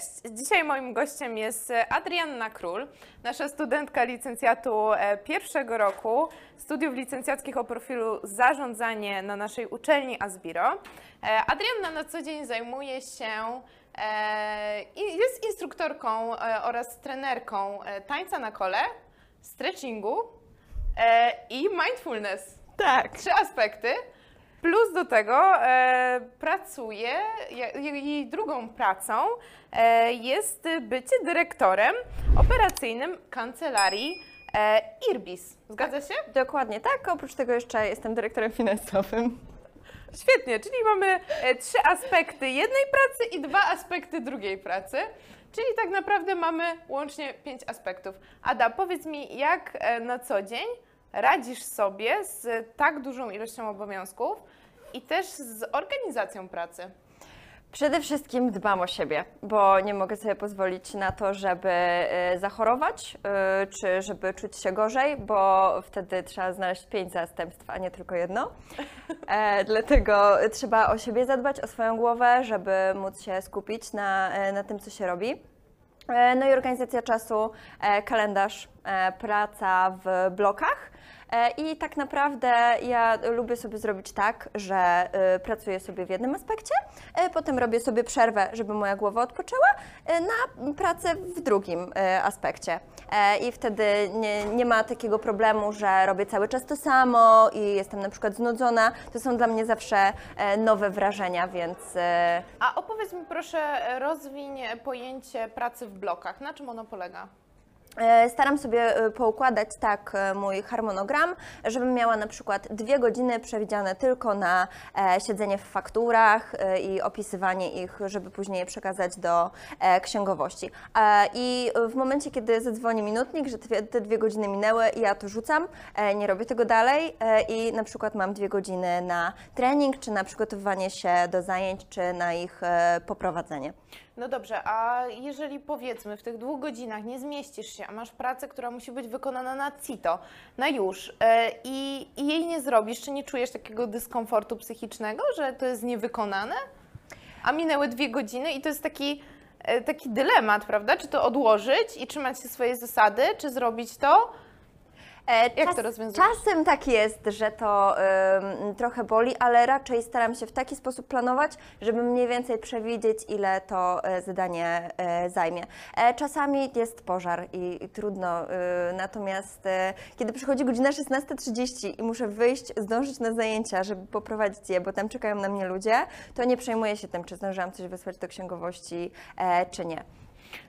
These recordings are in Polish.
Cześć. Dzisiaj moim gościem jest Adrianna Król, nasza studentka licencjatu e, pierwszego roku studiów licencjackich o profilu zarządzanie na naszej uczelni Asbiro. E, Adrianna na co dzień zajmuje się e, i jest instruktorką oraz trenerką tańca na kole, stretchingu i mindfulness. Tak. Trzy aspekty. Plus do tego e, pracuje, je- jej drugą pracą e, jest bycie dyrektorem operacyjnym kancelarii e, Irbis. Zgadza się? Dokładnie tak. Oprócz tego jeszcze jestem dyrektorem finansowym. Świetnie, czyli mamy e, trzy aspekty jednej pracy i dwa aspekty drugiej pracy. Czyli tak naprawdę mamy łącznie pięć aspektów. Ada, powiedz mi, jak e, na co dzień radzisz sobie z tak dużą ilością obowiązków i też z organizacją pracy? Przede wszystkim dbam o siebie, bo nie mogę sobie pozwolić na to, żeby e, zachorować, e, czy żeby czuć się gorzej, bo wtedy trzeba znaleźć pięć zastępstw, a nie tylko jedno. E, dlatego trzeba o siebie zadbać, o swoją głowę, żeby móc się skupić na, e, na tym, co się robi. No i organizacja czasu, kalendarz, praca w blokach. E, I tak naprawdę ja lubię sobie zrobić tak, że e, pracuję sobie w jednym aspekcie, e, potem robię sobie przerwę, żeby moja głowa odpoczęła, e, na pracę w drugim e, aspekcie. E, I wtedy nie, nie ma takiego problemu, że robię cały czas to samo i jestem na przykład znudzona. To są dla mnie zawsze e, nowe wrażenia, więc e, A opowiedz mi proszę, rozwiń pojęcie pracy w blokach. Na czym ono polega? E, Staram sobie e, poukładać tak e, mój harmonogram, żebym miała na przykład dwie godziny przewidziane tylko na siedzenie w fakturach i opisywanie ich, żeby później je przekazać do księgowości. I w momencie, kiedy zadzwoni minutnik, że te dwie godziny minęły, ja to rzucam, nie robię tego dalej i na przykład mam dwie godziny na trening, czy na przygotowywanie się do zajęć, czy na ich poprowadzenie. No dobrze, a jeżeli powiedzmy w tych dwóch godzinach nie zmieścisz się, a masz pracę, która musi być wykonana na CITO, na już e, i, i jej nie zrobisz, czy nie czujesz takiego dyskomfortu psychicznego, że to jest niewykonane? A minęły dwie godziny i to jest taki, e, taki dylemat, prawda? Czy to odłożyć i trzymać się swojej zasady, czy zrobić to? E, Jak to rozwiązujesz? Czasem tak jest, że to ym, trochę boli, ale raczej staram się w taki sposób planować, żeby mniej więcej przewidzieć, ile to e, zadanie e, zajmie. E, czasami jest pożar i, i trudno, y, natomiast kiedy przychodzi godzina 16.30 i muszę wyjść, zdążyć na zajęcia, żeby poprowadzić je, bo tam czekają na mnie ludzie, to nie przejmuję się tym, czy zdążyłam coś wysłać do księgowości, czy nie.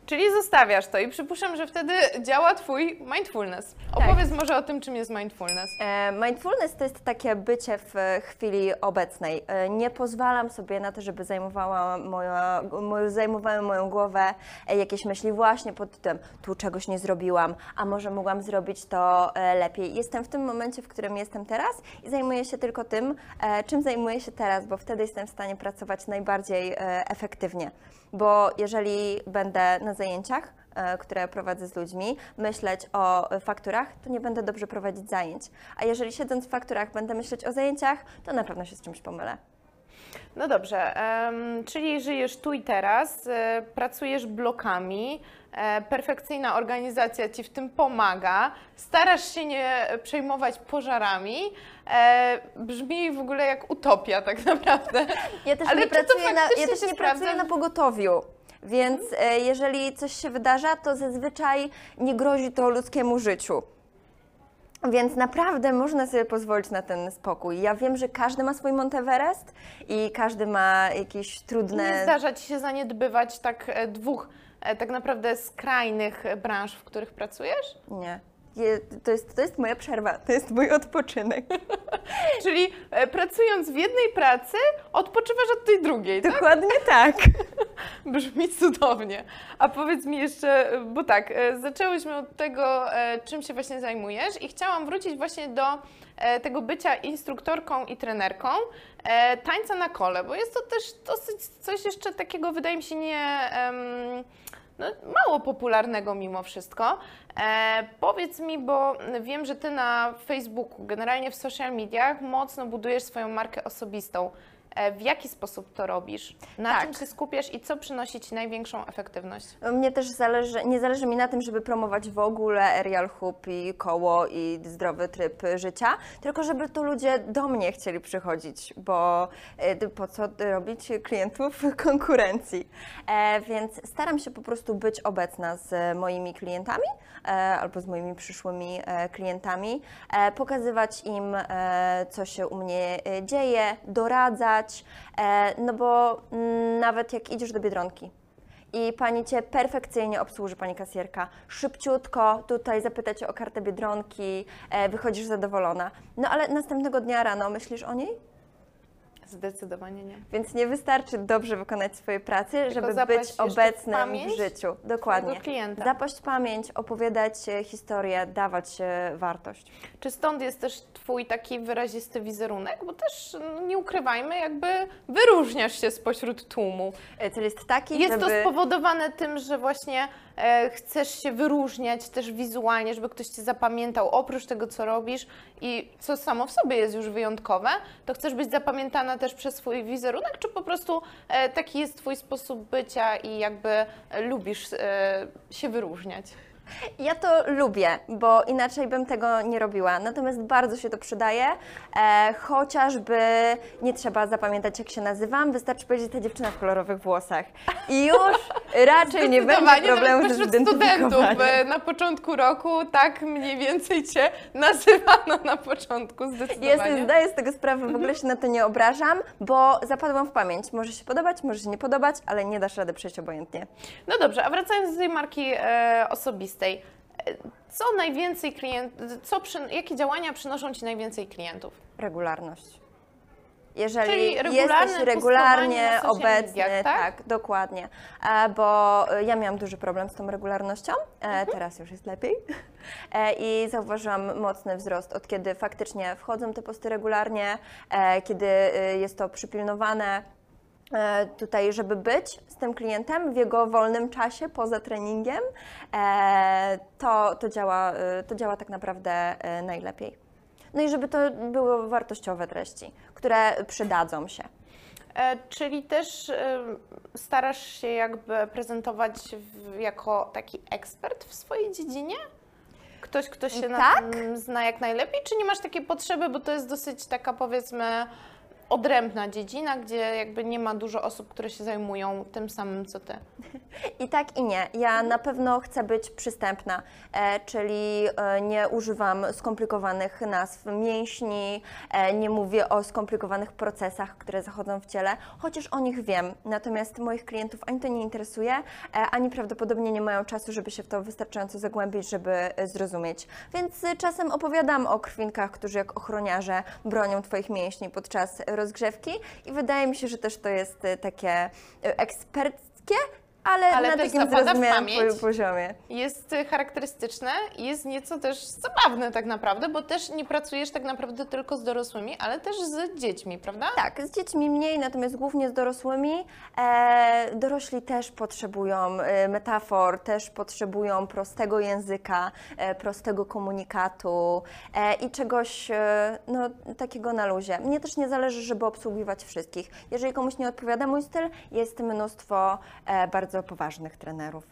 Czyli zostawiasz to i przypuszczam, że wtedy działa Twój mindfulness. Opowiedz może o tym, czym jest mindfulness. E, Mindfulness to jest takie bycie w chwili obecnej. E, Nie pozwalam sobie na to, żeby zajmowała moja, mo- zajmowały moją głowę e, jakieś myśli właśnie pod tytułem tu czegoś nie zrobiłam, a może mogłam zrobić to lepiej. Jestem w tym momencie, w którym jestem teraz i zajmuję się tylko tym, czym zajmuję się teraz, bo wtedy jestem w stanie pracować najbardziej efektywnie. Bo jeżeli będę na zajęciach, e, które prowadzę z ludźmi, myśleć o fakturach, to nie będę dobrze prowadzić zajęć. A jeżeli siedząc w fakturach będę myśleć o zajęciach, to na pewno się z czymś pomylę. No dobrze, czyli żyjesz tu i teraz, e, pracujesz blokami, e, perfekcyjna organizacja Ci w tym pomaga, starasz się nie przejmować pożarami, brzmi w ogóle jak utopia tak naprawdę. Ja też Ale nie pracuję na, ja też nie pracuję na pogotowiu. Więc e, jeżeli coś się wydarza, to zazwyczaj nie grozi to ludzkiemu życiu. Więc naprawdę można sobie pozwolić na ten spokój. Ja wiem, że każdy ma swój Monteverest i każdy ma jakieś trudne. Nie zdarza Ci się zaniedbywać tak e, dwóch e, tak naprawdę skrajnych branż, w których pracujesz? Nie. Je- To jest, to jest moja przerwa, to jest mój odpoczynek. Czyli pracując w jednej pracy, odpoczywasz od tej drugiej, tak? Dokładnie tak. Brzmi cudownie. A powiedz mi jeszcze, bo tak, e, zaczęłyśmy od tego, e, czym się właśnie zajmujesz i chciałam wrócić właśnie do e, tego bycia instruktorką i trenerką tańca na kole, bo jest to też dosyć coś jeszcze takiego, wydaje mi się, nie... no, mało popularnego mimo wszystko. E, powiedz mi, bo wiem, że ty na Facebooku, generalnie w social mediach, mocno budujesz swoją markę osobistą. E, w jaki sposób to robisz, na Tak. czym się skupiasz i co przynosi Ci największą efektywność. Mnie też zależy, nie zależy mi na tym, żeby promować w ogóle aerial hub i koło i zdrowy tryb życia, tylko żeby tu ludzie do mnie chcieli przychodzić, bo e, po co robić klientów konkurencji. E, więc staram się po prostu być obecna z moimi klientami e, albo z moimi przyszłymi e, klientami, e, pokazywać im, co się u mnie dzieje, doradzać, e, no bo mm, nawet jak idziesz do Biedronki, i pani cię perfekcyjnie obsłuży, pani kasjerka. Szybciutko tutaj zapyta cię o kartę biedronki, e, wychodzisz zadowolona. No ale następnego dnia rano myślisz o niej? Zdecydowanie nie. Więc nie wystarczy dobrze wykonać swojej pracy, żeby zapaść być w obecnym w, pamięć życiu. Dokładnie. klienta. Zapaść pamięć, opowiadać historię, dawać wartość. Czy stąd jest też Twój taki wyrazisty wizerunek? Bo też, no, nie ukrywajmy, jakby wyróżniasz się spośród tłumu. E, Cel jest taki, Jest żeby... to spowodowane tym, że właśnie e, chcesz się wyróżniać też wizualnie, żeby ktoś Cię zapamiętał, oprócz tego, co robisz i co samo w sobie jest już wyjątkowe, to chcesz być zapamiętana też przez swój wizerunek, czy po prostu e, taki jest Twój sposób bycia i jakby lubisz e, się wyróżniać? Ja to lubię, bo inaczej bym tego nie robiła. Natomiast bardzo się to przydaje, e, chociażby nie trzeba zapamiętać, jak się nazywam, wystarczy powiedzieć ta dziewczyna w kolorowych włosach. I już raczej nie będzie problemu z studentów na początku roku tak mniej więcej Cię nazywano na początku, zdecydowanie. Jestem, zdaję z tego sprawę, w ogóle się na to nie obrażam, bo zapadłam w pamięć. Może się podobać, może się nie podobać, ale nie dasz rady przejść obojętnie. No dobrze, a wracając do tej marki e, osobistej, e, co najwięcej klient, co przy, jakie działania przynoszą Ci najwięcej klientów? Regularność. Jeżeli jesteś regularnie obecny, mediach, tak? dokładnie. E, bo e, ja miałam duży problem z tą regularnością, e, teraz już jest lepiej. I zauważyłam mocny wzrost od kiedy faktycznie wchodzą te posty regularnie, kiedy jest to przypilnowane. E, Tutaj, żeby być z tym klientem w jego wolnym czasie poza treningiem, e, to, to, działa, e, to działa tak naprawdę najlepiej. No i żeby to były wartościowe treści, które przydadzą się. Czyli też starasz się jakby prezentować jako taki ekspert w swojej dziedzinie? Ktoś, kto się na Tak. tym zna jak najlepiej, czy nie masz takiej potrzeby, bo to jest dosyć taka powiedzmy odrębna dziedzina, gdzie jakby nie ma dużo osób, które się zajmują tym samym co ty. I tak i nie. Ja na pewno chcę być przystępna, e, czyli e, nie używam skomplikowanych nazw mięśni, e, nie mówię o skomplikowanych procesach, które zachodzą w ciele, chociaż o nich wiem. Natomiast moich klientów ani to nie interesuje, e, ani prawdopodobnie nie mają czasu, żeby się w to wystarczająco zagłębić, żeby e, zrozumieć. Więc e, czasem opowiadam o krwinkach, którzy jak ochroniarze bronią Twoich mięśni podczas rozgrzewki i wydaje mi się, że też to jest e, takie e, eksperckie, ale, Ale na takim zrozumiałym poziomie. Jest charakterystyczne i jest nieco też zabawne tak naprawdę, bo też nie pracujesz tak naprawdę tylko z dorosłymi, ale też z dziećmi, prawda? Tak, z dziećmi mniej, natomiast głównie z dorosłymi. E, dorośli też potrzebują e, metafor, też potrzebują prostego języka, e, prostego komunikatu e, i czegoś e, no, takiego na luzie. Mnie też nie zależy, żeby obsługiwać wszystkich. Jeżeli komuś nie odpowiada mój styl, jest mnóstwo e, bardzo poważnych trenerów.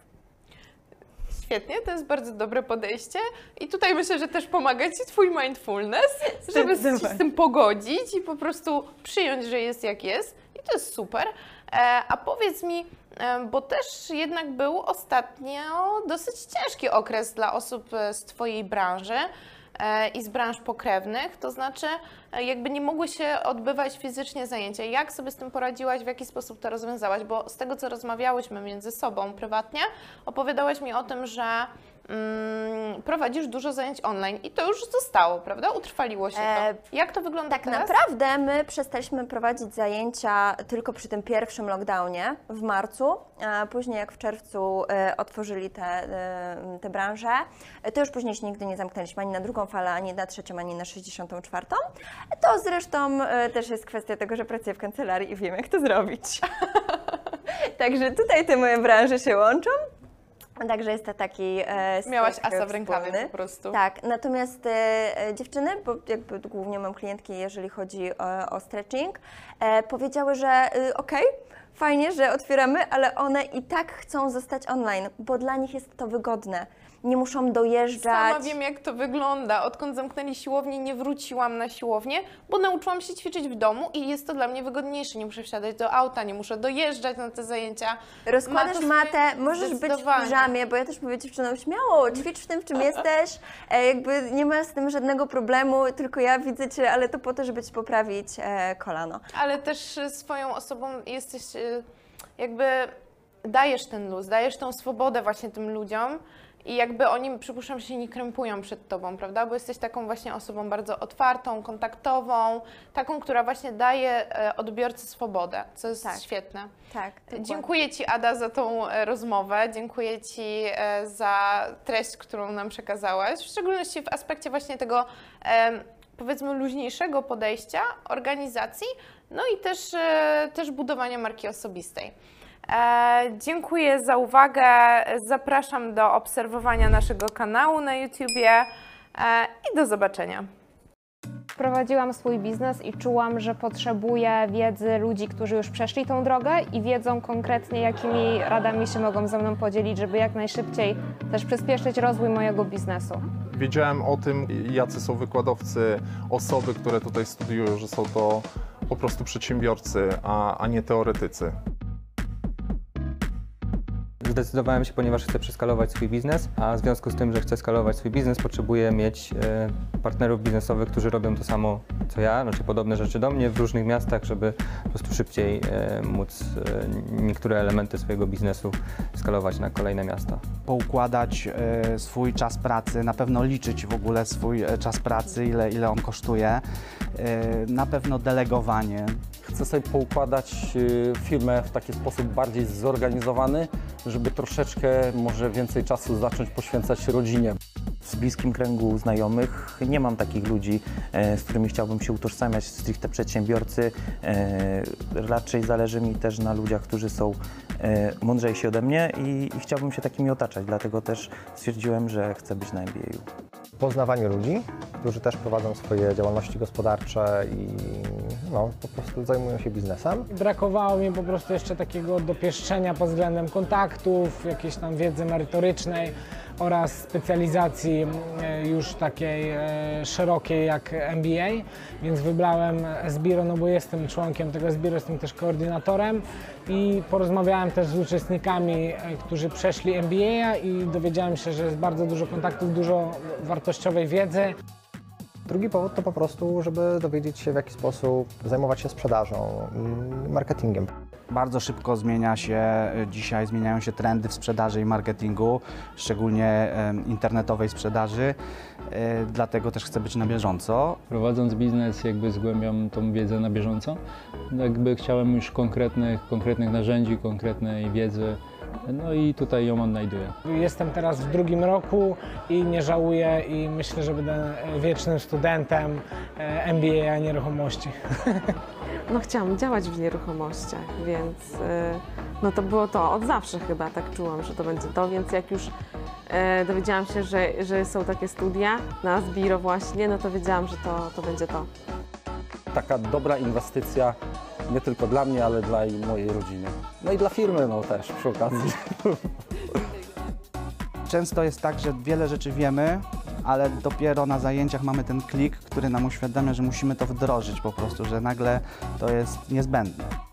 Świetnie, to jest bardzo dobre podejście i tutaj myślę, że też pomaga Ci Twój mindfulness, żeby się z tym pogodzić i po prostu przyjąć, że jest jak jest i to jest super. E, a powiedz mi, e, bo też jednak był ostatnio dosyć ciężki okres dla osób e, z Twojej branży i z branż pokrewnych, to znaczy e, jakby nie mogły się odbywać fizycznie zajęcia. Jak sobie z tym poradziłaś, w jaki sposób to rozwiązałaś? Bo z tego, co rozmawiałyśmy między sobą prywatnie, opowiadałaś mi o tym, że prowadzisz dużo zajęć online i to już zostało, prawda? Utrwaliło się to. E, Jak to wygląda Tak teraz? naprawdę my przestaliśmy prowadzić zajęcia tylko przy tym pierwszym lockdownie w marcu. a Później jak w czerwcu e, otworzyli te, e, te branże, to już później się nigdy nie zamknęliśmy ani na drugą falę, ani na trzecią, ani na 64. To zresztą też jest kwestia tego, że pracuję w kancelarii i wiem jak to zrobić. Także tutaj te moje branże się łączą. Także jest to taki e, Miałaś asa w rękawie po prostu. Tak, natomiast e, e, dziewczyny, bo jakby głównie mam klientki, jeżeli chodzi o, o stretching, e, powiedziały, że e, okej, fajnie, że otwieramy, ale one i tak chcą zostać online, bo dla nich jest to wygodne. Nie muszą dojeżdżać. Sama wiem, jak to wygląda. Odkąd zamknęli siłownię, nie wróciłam na siłownię, bo nauczyłam się ćwiczyć w domu i jest to dla mnie wygodniejsze. Nie muszę wsiadać do auta, nie muszę dojeżdżać na te zajęcia. Rozkładasz matę, możesz być w piżamie, bo ja też mówię dziewczynom, śmiało, ćwicz w tym, w czym jesteś, e, jakby nie ma z tym żadnego problemu, tylko ja widzę Cię, ale to po to, żeby Ci poprawić e, kolano. Ale też y, swoją osobą jesteś, y, jakby dajesz ten luz, dajesz tą swobodę właśnie tym ludziom i jakby oni, przypuszczam, się nie krępują przed tobą, prawda? Bo jesteś taką właśnie osobą bardzo otwartą, kontaktową, taką, która właśnie daje e, odbiorcy swobodę, co jest Tak. świetne. Tak. dokładnie. Dziękuję Ci, Ada, za tą e, rozmowę. Dziękuję Ci e, za treść, którą nam przekazałaś, w szczególności w aspekcie właśnie tego, powiedzmy, luźniejszego podejścia, organizacji, no i też, też budowania marki osobistej. E, dziękuję za uwagę. Zapraszam do obserwowania naszego kanału na YouTubie e, i do zobaczenia. Prowadziłam swój biznes i czułam, że potrzebuję wiedzy ludzi, którzy już przeszli tą drogę i wiedzą konkretnie, jakimi radami się mogą ze mną podzielić, żeby jak najszybciej też przyspieszyć rozwój mojego biznesu. Wiedziałem o tym, jacy są wykładowcy, osoby, które tutaj studiują, że są to po prostu przedsiębiorcy, a, a nie teoretycy. Zdecydowałem się, ponieważ chcę przeskalować swój biznes, a w związku z tym, że chcę skalować swój biznes, potrzebuję mieć e, partnerów biznesowych, którzy robią to samo co ja, znaczy podobne rzeczy do mnie w różnych miastach, żeby po prostu szybciej e, móc e, niektóre elementy swojego biznesu skalować na kolejne miasta. poukładać swój czas pracy, na pewno liczyć w ogóle swój czas pracy, ile, ile on kosztuje, na pewno delegowanie. Chcę sobie poukładać y, firmę w taki sposób bardziej zorganizowany, żeby troszeczkę może więcej czasu zacząć poświęcać rodzinie. W bliskim kręgu znajomych nie mam takich ludzi, e, z którymi chciałbym się utożsamiać, stricte przedsiębiorcy. E, Raczej zależy mi też na ludziach, którzy są e, mądrzejsi ode mnie i, i chciałbym się takimi otaczać, dlatego też stwierdziłem, że chcę być na MBA. poznawanie ludzi, którzy też prowadzą swoje działalności gospodarcze i no, po prostu zajmują się biznesem. Brakowało mi po prostu jeszcze takiego dopieszczenia pod względem kontaktów, jakiejś tam wiedzy merytorycznej oraz specjalizacji e, już takiej e, szerokiej jak MBA, więc wybrałem Sbiro, no bo jestem członkiem tego Sbiro, jestem też koordynatorem i porozmawiałem też z uczestnikami, e, którzy przeszli MBA i dowiedziałem się, że jest bardzo dużo kontaktów, dużo wartościowej wiedzy. Drugi powód to po prostu, żeby dowiedzieć się w jaki sposób zajmować się sprzedażą i marketingiem. Bardzo szybko zmienia się, e, dzisiaj zmieniają się trendy w sprzedaży i marketingu, szczególnie internetowej sprzedaży, e, dlatego też chcę być na bieżąco. Prowadząc biznes jakby zgłębiam tą wiedzę na bieżąco. Jakby chciałem już konkretnych, konkretnych narzędzi, konkretnej wiedzy. No i tutaj ją odnajduję. Jestem teraz w drugim roku i nie żałuję i myślę, że będę wiecznym studentem e, MBA nieruchomości. No chciałam działać w nieruchomościach, więc y, no to było to od zawsze chyba, tak czułam, że to będzie to, więc jak już e, dowiedziałam się, że, że są takie studia na Zbiro właśnie, no to wiedziałam, że to, to będzie to. Taka dobra inwestycja nie tylko dla mnie, ale dla i mojej rodziny. No i dla firmy no też przy okazji. Często jest tak, że wiele rzeczy wiemy, ale dopiero na zajęciach mamy ten klik, który nam uświadamia, że musimy to wdrożyć po prostu, że nagle to jest niezbędne.